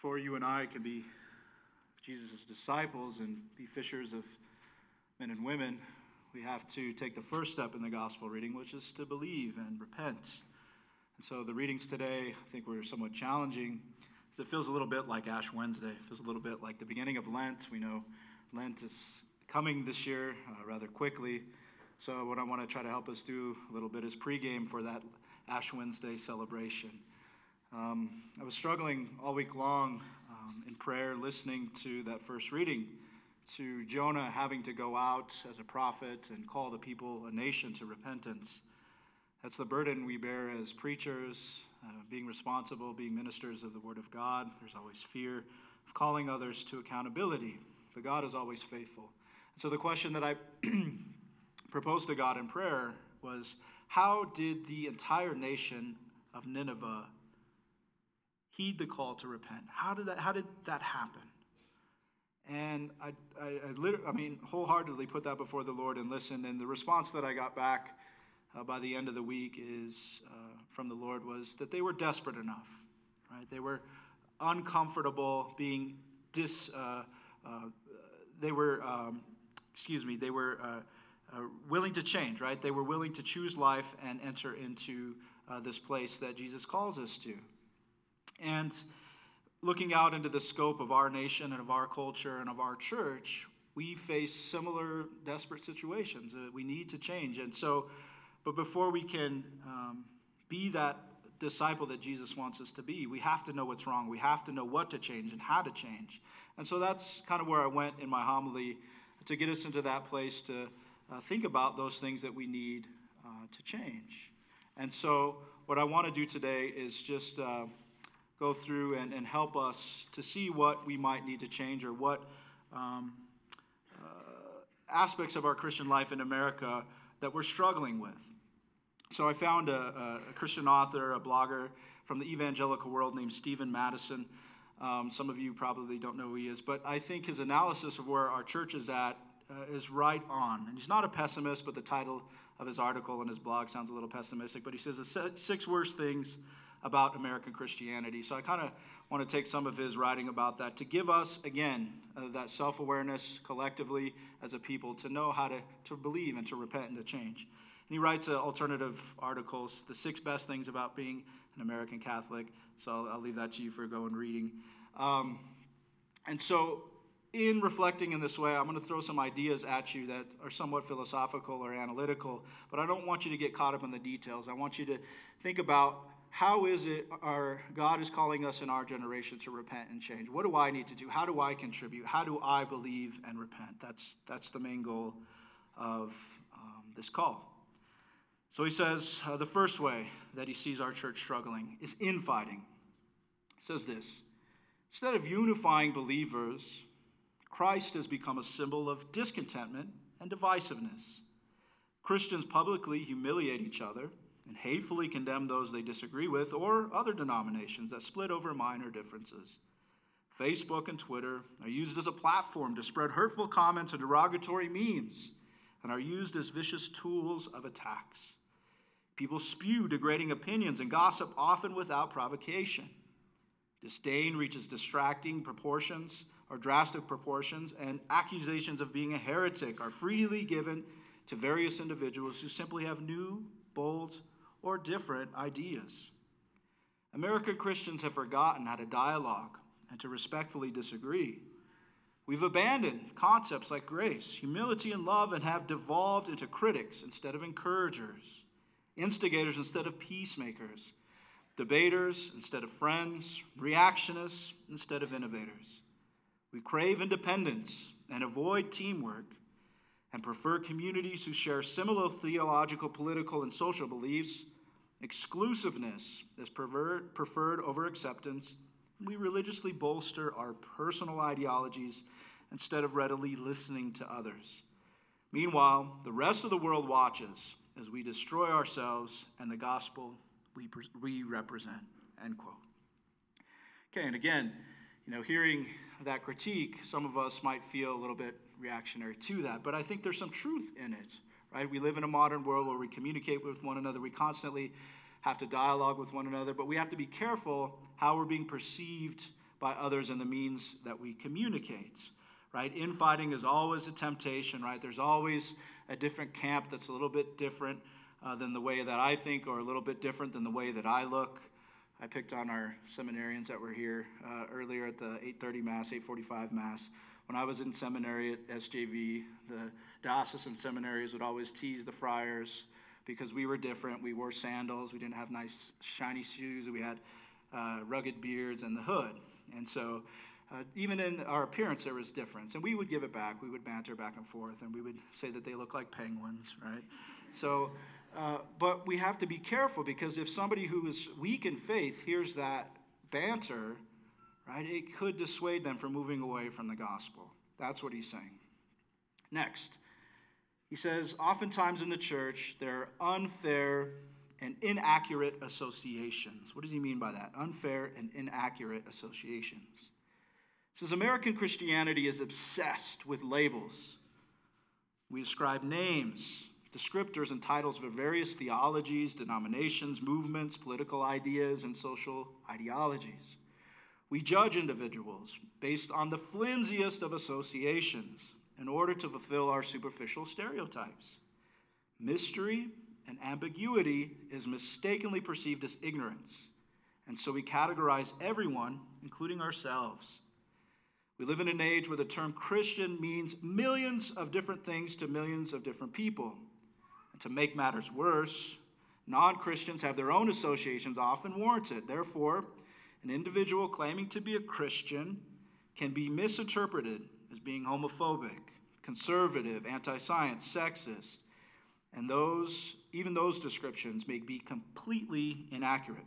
before you and I can be Jesus' disciples and be fishers of men and women, we have to take the first step in the gospel reading, which is to believe and repent. And so the readings today, I think, were somewhat challenging. So it feels a little bit like Ash Wednesday. It feels a little bit like the beginning of Lent. We know Lent is coming this year uh, rather quickly. So what I want to try to help us do a little bit is pregame for that Ash Wednesday celebration. Um, I was struggling all week long um, in prayer, listening to that first reading, to Jonah having to go out as a prophet and call the people, a nation, to repentance. That's the burden we bear as preachers, uh, being responsible, being ministers of the Word of God. There's always fear of calling others to accountability, but God is always faithful. And so the question that I proposed to God in prayer was how did the entire nation of Nineveh heed the call to repent. How did that, how did that happen? And I, I, I, literally, I mean, wholeheartedly put that before the Lord and listened. And the response that I got back uh, by the end of the week is uh, from the Lord was that they were desperate enough, right? They were uncomfortable being dis. Uh, uh they were, um, excuse me, they were uh, uh, willing to change, right? They were willing to choose life and enter into this place that Jesus calls us to. And looking out into the scope of our nation and of our culture and of our church, we face similar desperate situations. Uh, we need to change. And so, but before we can um, be that disciple that Jesus wants us to be, we have to know what's wrong. We have to know what to change and how to change. And so that's kind of where I went in my homily to get us into that place to uh, think about those things that we need uh, to change. And so, what I want to do today is just. Go through and, and help us to see what we might need to change or what um, uh, aspects of our Christian life in America that we're struggling with. So I found a, a Christian author, a blogger from the evangelical world named Stephen Mattson. Um, some of you probably don't know who he is, but I think his analysis of where our church is at uh, is right on. And he's not a pessimist, but the title of his article and his blog sounds a little pessimistic. But he says the six worst things about American Christianity. So I kind of want to take some of his writing about that to give us, again, uh, that self awareness collectively as a people to know how to, to believe and to repent and to change. And he writes uh, alternative articles, the six best things about being an American Catholic. So I'll, I'll leave that to you for going reading. Um, and so, in reflecting in this way, I'm going to throw some ideas at you that are somewhat philosophical or analytical, but I don't want you to get caught up in the details. I want you to think about how is it our God is calling us in our generation to repent and change? What do I need to do? How do I contribute? How do I believe and repent? That's, that's the main goal of um, this call. So he says uh, the first way that he sees our church struggling is infighting. He says this Instead of unifying believers, Christ has become a symbol of discontentment and divisiveness. Christians publicly humiliate each other and hatefully condemn those they disagree with or other denominations that split over minor differences. Facebook and Twitter are used as a platform to spread hurtful comments and derogatory memes and are used as vicious tools of attacks. People spew degrading opinions and gossip, often without provocation. Disdain reaches distracting proportions or drastic proportions, and accusations of being a heretic are freely given to various individuals who simply have new, bold, or different ideas. American Christians have forgotten how to dialogue and to respectfully disagree. We've abandoned concepts like grace, humility, and love and have devolved into critics instead of encouragers, instigators instead of peacemakers, debaters instead of friends, reactionists instead of innovators. We crave independence and avoid teamwork and prefer communities who share similar theological, political, and social beliefs. Exclusiveness is preferred over acceptance. We religiously bolster our personal ideologies instead of readily listening to others. Meanwhile, the rest of the world watches as we destroy ourselves and the gospel we, we represent. End quote. Okay, and again, you know, hearing that critique, some of us might feel a little bit reactionary to that, but I think there's some truth in it, right? We live in a modern world where we communicate with one another, we constantly have to dialogue with one another, but we have to be careful how we're being perceived by others and the means that we communicate. Right? Infighting is always a temptation, right? There's always a different camp that's a little bit different uh, than the way that I think, or a little bit different than the way that I look. I picked on our seminarians that were here uh, earlier at the 8:30 mass, 8:45 mass. When I was in seminary at SJV, the diocesan seminaries would always tease the friars because we were different. We wore sandals. We didn't have nice shiny shoes. We had uh, rugged beards and the hood. And so, uh, even in our appearance, there was difference. And we would give it back. We would banter back and forth, and we would say that they look like penguins, right? So, uh, but we have to be careful because if somebody who is weak in faith hears that banter, right, it could dissuade them from moving away from the gospel. That's what he's saying. Next, he says, oftentimes in the church, there are unfair and inaccurate associations. What does he mean by that? Unfair and inaccurate associations. He says, American Christianity is obsessed with labels. We ascribe names, descriptors, and titles for various theologies, denominations, movements, political ideas, and social ideologies. We judge individuals based on the flimsiest of associations in order to fulfill our superficial stereotypes. Mystery and ambiguity is mistakenly perceived as ignorance, and so we categorize everyone, including ourselves. We live in an age where the term Christian means millions of different things to millions of different people. And to make matters worse, non Christians have their own associations, often warranted. Therefore, an individual claiming to be a Christian can be misinterpreted as being homophobic, conservative, anti science, sexist, and those, even those descriptions may be completely inaccurate.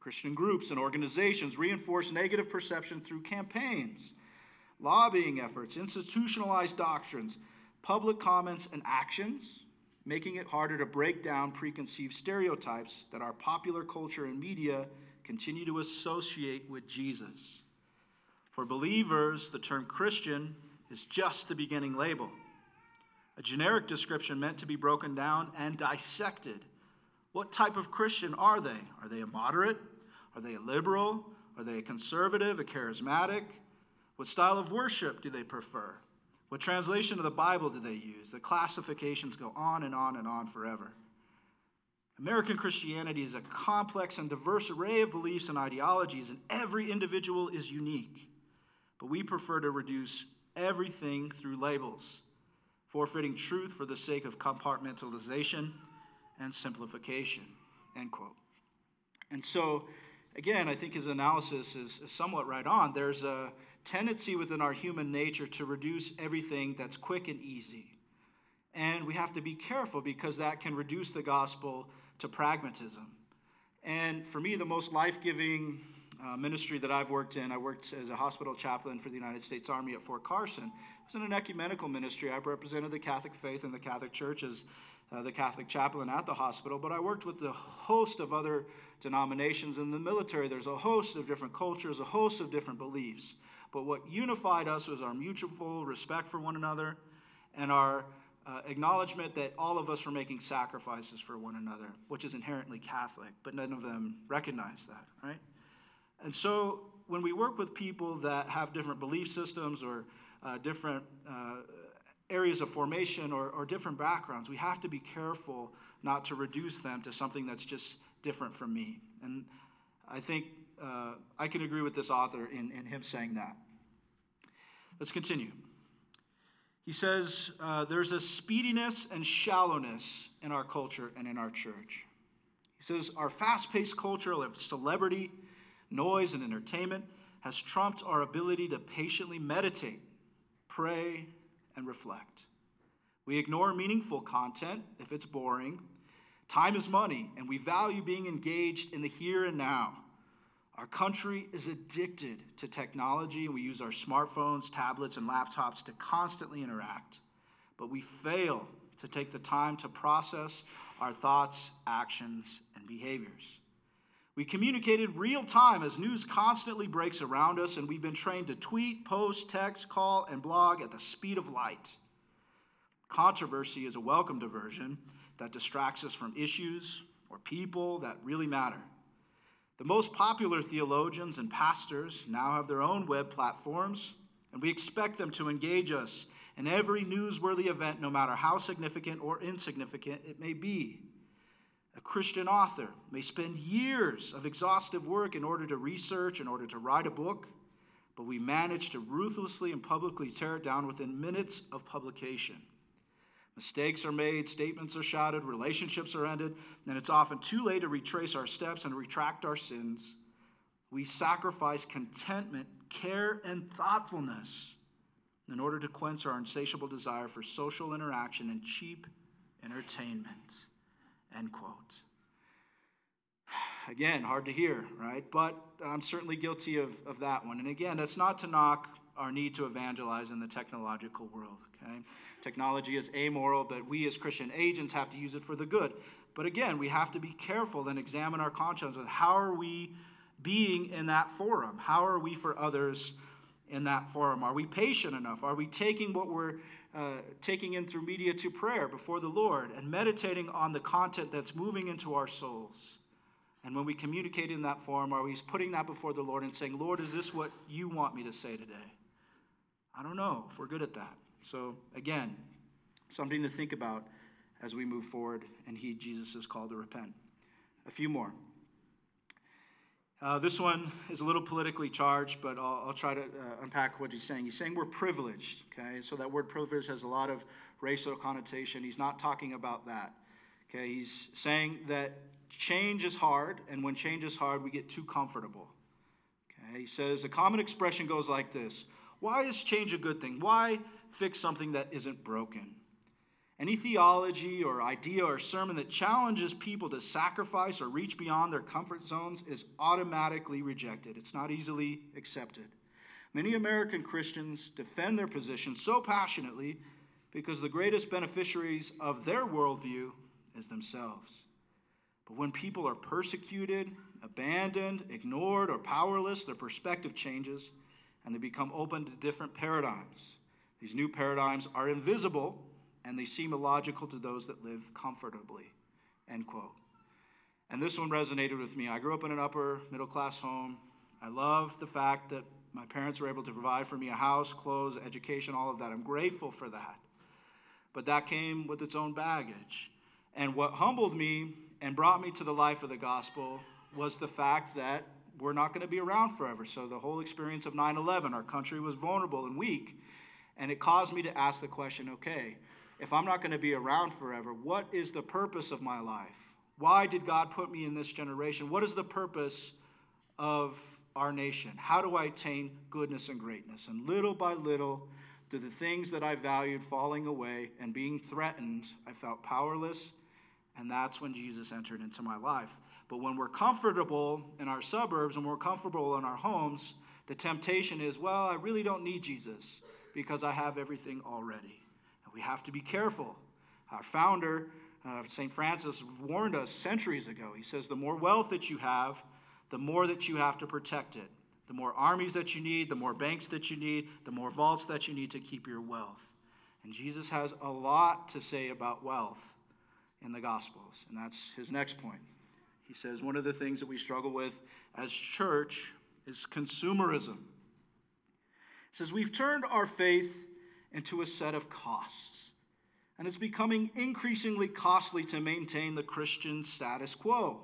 Christian groups and organizations reinforce negative perception through campaigns, lobbying efforts, institutionalized doctrines, public comments, and actions, making it harder to break down preconceived stereotypes that our popular culture and media continue to associate with Jesus. For believers, the term Christian is just the beginning label, a generic description meant to be broken down and dissected. What type of Christian are they? Are they a moderate? Are they a liberal? Are they a conservative, a charismatic? What style of worship do they prefer? What translation of the Bible do they use? The classifications go on and on and on forever. American Christianity is a complex and diverse array of beliefs and ideologies, and every individual is unique. But we prefer to reduce everything through labels, forfeiting truth for the sake of compartmentalization and simplification. End quote. And so, again, I think his analysis is, is somewhat right on. There's a tendency within our human nature to reduce everything that's quick and easy. And we have to be careful because that can reduce the gospel to pragmatism. And for me, the most life giving uh, ministry that I've worked in, I worked as a hospital chaplain for the United States Army at Fort Carson. It was in an ecumenical ministry. I represented the Catholic faith and the Catholic Church as uh, the Catholic chaplain at the hospital, but I worked with a host of other denominations in the military. There's a host of different cultures, a host of different beliefs. But what unified us was our mutual respect for one another and our uh, acknowledgement that all of us were making sacrifices for one another, which is inherently Catholic, but none of them recognize that, right? And so when we work with people that have different belief systems or uh, different uh, areas of formation or, or different backgrounds, we have to be careful not to reduce them to something that's just different from me. And I think uh, I can agree with this author in, in him saying that. Let's continue. He says uh, there's a speediness and shallowness in our culture and in our church. He says our fast paced culture of celebrity noise, and entertainment has trumped our ability to patiently meditate, pray, and reflect. We ignore meaningful content if it's boring. Time is money, and we value being engaged in the here and now. Our country is addicted to technology, and we use our smartphones, tablets, and laptops to constantly interact. But we fail to take the time to process our thoughts, actions, and behaviors. We communicate in real time as news constantly breaks around us, and we've been trained to tweet, post, text, call, and blog at the speed of light. Controversy is a welcome diversion that distracts us from issues or people that really matter. The most popular theologians and pastors now have their own web platforms, and we expect them to engage us in every newsworthy event, no matter how significant or insignificant it may be. A Christian author may spend years of exhaustive work in order to research, in order to write a book, but we manage to ruthlessly and publicly tear it down within minutes of publication. Mistakes are made, statements are shouted, relationships are ended, and it's often too late to retrace our steps and retract our sins. We sacrifice contentment, care, and thoughtfulness in order to quench our insatiable desire for social interaction and cheap entertainment. End quote. Again, hard to hear, right? But I'm certainly guilty of, of that one. And again, that's not to knock our need to evangelize in the technological world, okay? Technology is amoral, but we as Christian agents have to use it for the good. But again, we have to be careful and examine our conscience and how are we being in that forum? How are we for others in that forum? Are we patient enough? Are we taking what we're uh, taking in through media to prayer before the Lord and meditating on the content that's moving into our souls? And when we communicate in that forum, are we putting that before the Lord and saying, Lord, is this what you want me to say today? I don't know if we're good at that. So, again, something to think about as we move forward and heed Jesus' call to repent. A few more. Uh, this one is a little politically charged, but I'll, I'll try to uh, unpack what he's saying. He's saying we're privileged, okay? So that word privilege has a lot of racial connotation. He's not talking about that, okay? He's saying that change is hard, and when change is hard, we get too comfortable. Okay? He says a common expression goes like this Why is change a good thing? Why fix something that isn't broken. Any theology or idea or sermon that challenges people to sacrifice or reach beyond their comfort zones is automatically rejected. It's not easily accepted. Many American Christians defend their position so passionately because the greatest beneficiaries of their worldview is themselves. But when people are persecuted, abandoned, ignored, or powerless, their perspective changes and they become open to different paradigms. These new paradigms are invisible and they seem illogical to those that live comfortably. End quote. And this one resonated with me. I grew up in an upper middle class home. I love the fact that my parents were able to provide for me a house, clothes, education, all of that. I'm grateful for that. But that came with its own baggage. And what humbled me and brought me to the life of the gospel was the fact that we're not going to be around forever. So, the whole experience of 9 11, our country was vulnerable and weak. And it caused me to ask the question okay, if I'm not going to be around forever, what is the purpose of my life? Why did God put me in this generation? What is the purpose of our nation? How do I attain goodness and greatness? And little by little, through the things that I valued falling away and being threatened, I felt powerless, and that's when Jesus entered into my life. But when we're comfortable in our suburbs and we're comfortable in our homes, the temptation is, well, I really don't need Jesus because I have everything already. And we have to be careful. Our founder, uh, St. Francis, warned us centuries ago. He says, the more wealth that you have, the more that you have to protect it. The more armies that you need, the more banks that you need, the more vaults that you need to keep your wealth. And Jesus has a lot to say about wealth in the Gospels. And that's his next point. He says one of the things that we struggle with as church is consumerism He says, We've turned our faith into a set of costs, and it's becoming increasingly costly to maintain the Christian status quo.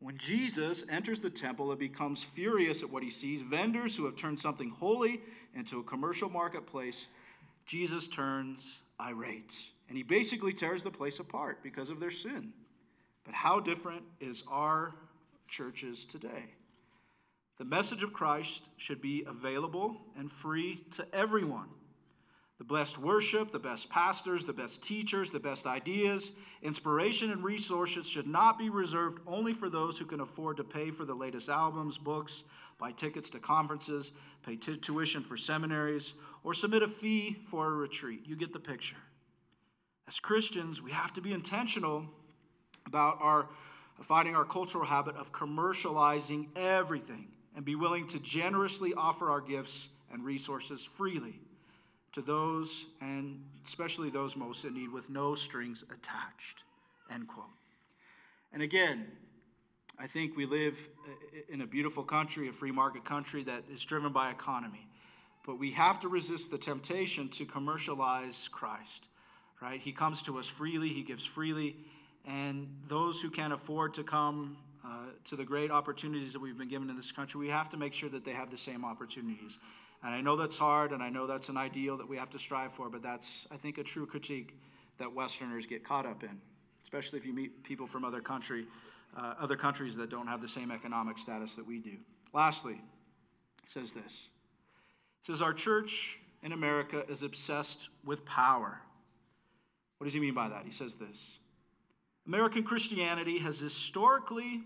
When Jesus enters the temple and becomes furious at what he sees, vendors who have turned something holy into a commercial marketplace, Jesus turns irate. And he basically tears the place apart because of their sin. But how different is our churches today? The message of Christ should be available and free to everyone. The best worship, the best pastors, the best teachers, the best ideas, inspiration, and resources should not be reserved only for those who can afford to pay for the latest albums, books, buy tickets to conferences, pay t- tuition for seminaries, or submit a fee for a retreat. You get the picture. As Christians, we have to be intentional about our fighting our cultural habit of commercializing everything and be willing to generously offer our gifts and resources freely to those, and especially those most in need, with no strings attached. End quote. And again, I think we live uh, in a beautiful country, a free market country that is driven by economy. But we have to resist the temptation to commercialize Christ, right? He comes to us freely, He gives freely, and those who can't afford to come uh, to the great opportunities that we've been given in this country, we have to make sure that they have the same opportunities. And I know that's hard, and I know that's an ideal that we have to strive for, but that's, I think, a true critique that Westerners get caught up in, especially if you meet people from other country uh, other countries that don't have the same economic status that we do. Lastly, it says this it says, Our church in America is obsessed with power. What does he mean by that? He says this American Christianity has historically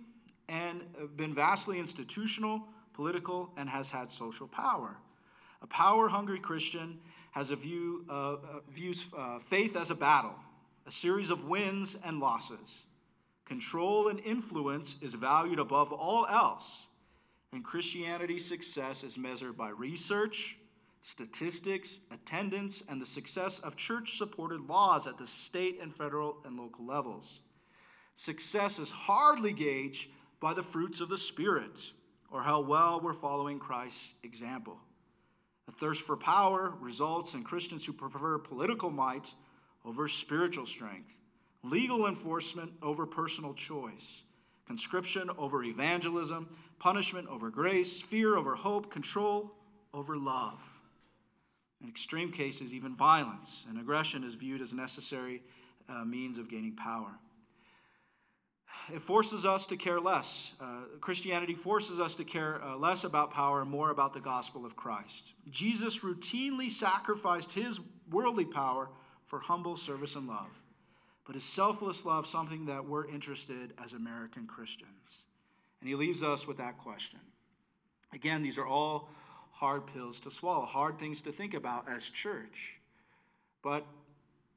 and been vastly institutional, political, and has had social power. A power hungry Christian has a view, uh, views uh, faith as a battle, a series of wins and losses. Control and influence is valued above all else, and Christianity's success is measured by research, statistics, attendance, and the success of church supported laws at the state and federal and local levels. Success is hardly gauged by the fruits of the Spirit or how well we're following Christ's example. A thirst for power results in Christians who prefer political might over spiritual strength legal enforcement over personal choice, conscription over evangelism, punishment over grace, fear over hope, control over love. In extreme cases, even violence and aggression is viewed as necessary uh, means of gaining power. It forces us to care less. Uh, Christianity forces us to care uh, less about power and more about the gospel of Christ. Jesus routinely sacrificed his worldly power for humble service and love. But is selfless love something that we're interested as American Christians? And he leaves us with that question. Again, these are all hard pills to swallow, hard things to think about as church. But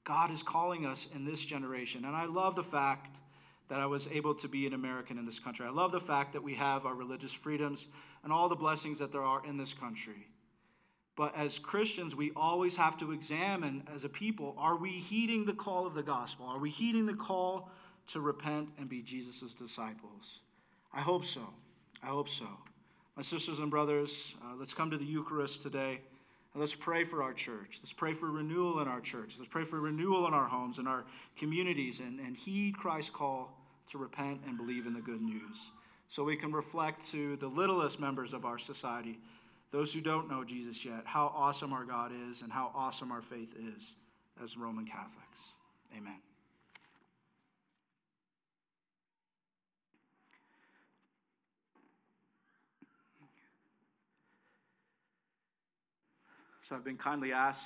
God is calling us in this generation. And I love the fact that I was able to be an American in this country. I love the fact that we have our religious freedoms and all the blessings that there are in this country. But as Christians, we always have to examine as a people are we heeding the call of the gospel? Are we heeding the call to repent and be Jesus' disciples? I hope so. I hope so. My sisters and brothers, uh, let's come to the Eucharist today and let's pray for our church. Let's pray for renewal in our church. Let's pray for renewal in our homes and our communities and, and heed Christ's call to repent and believe in the good news so we can reflect to the littlest members of our society those who don't know Jesus yet, how awesome our God is and how awesome our faith is as Roman Catholics. Amen. So I've been kindly asked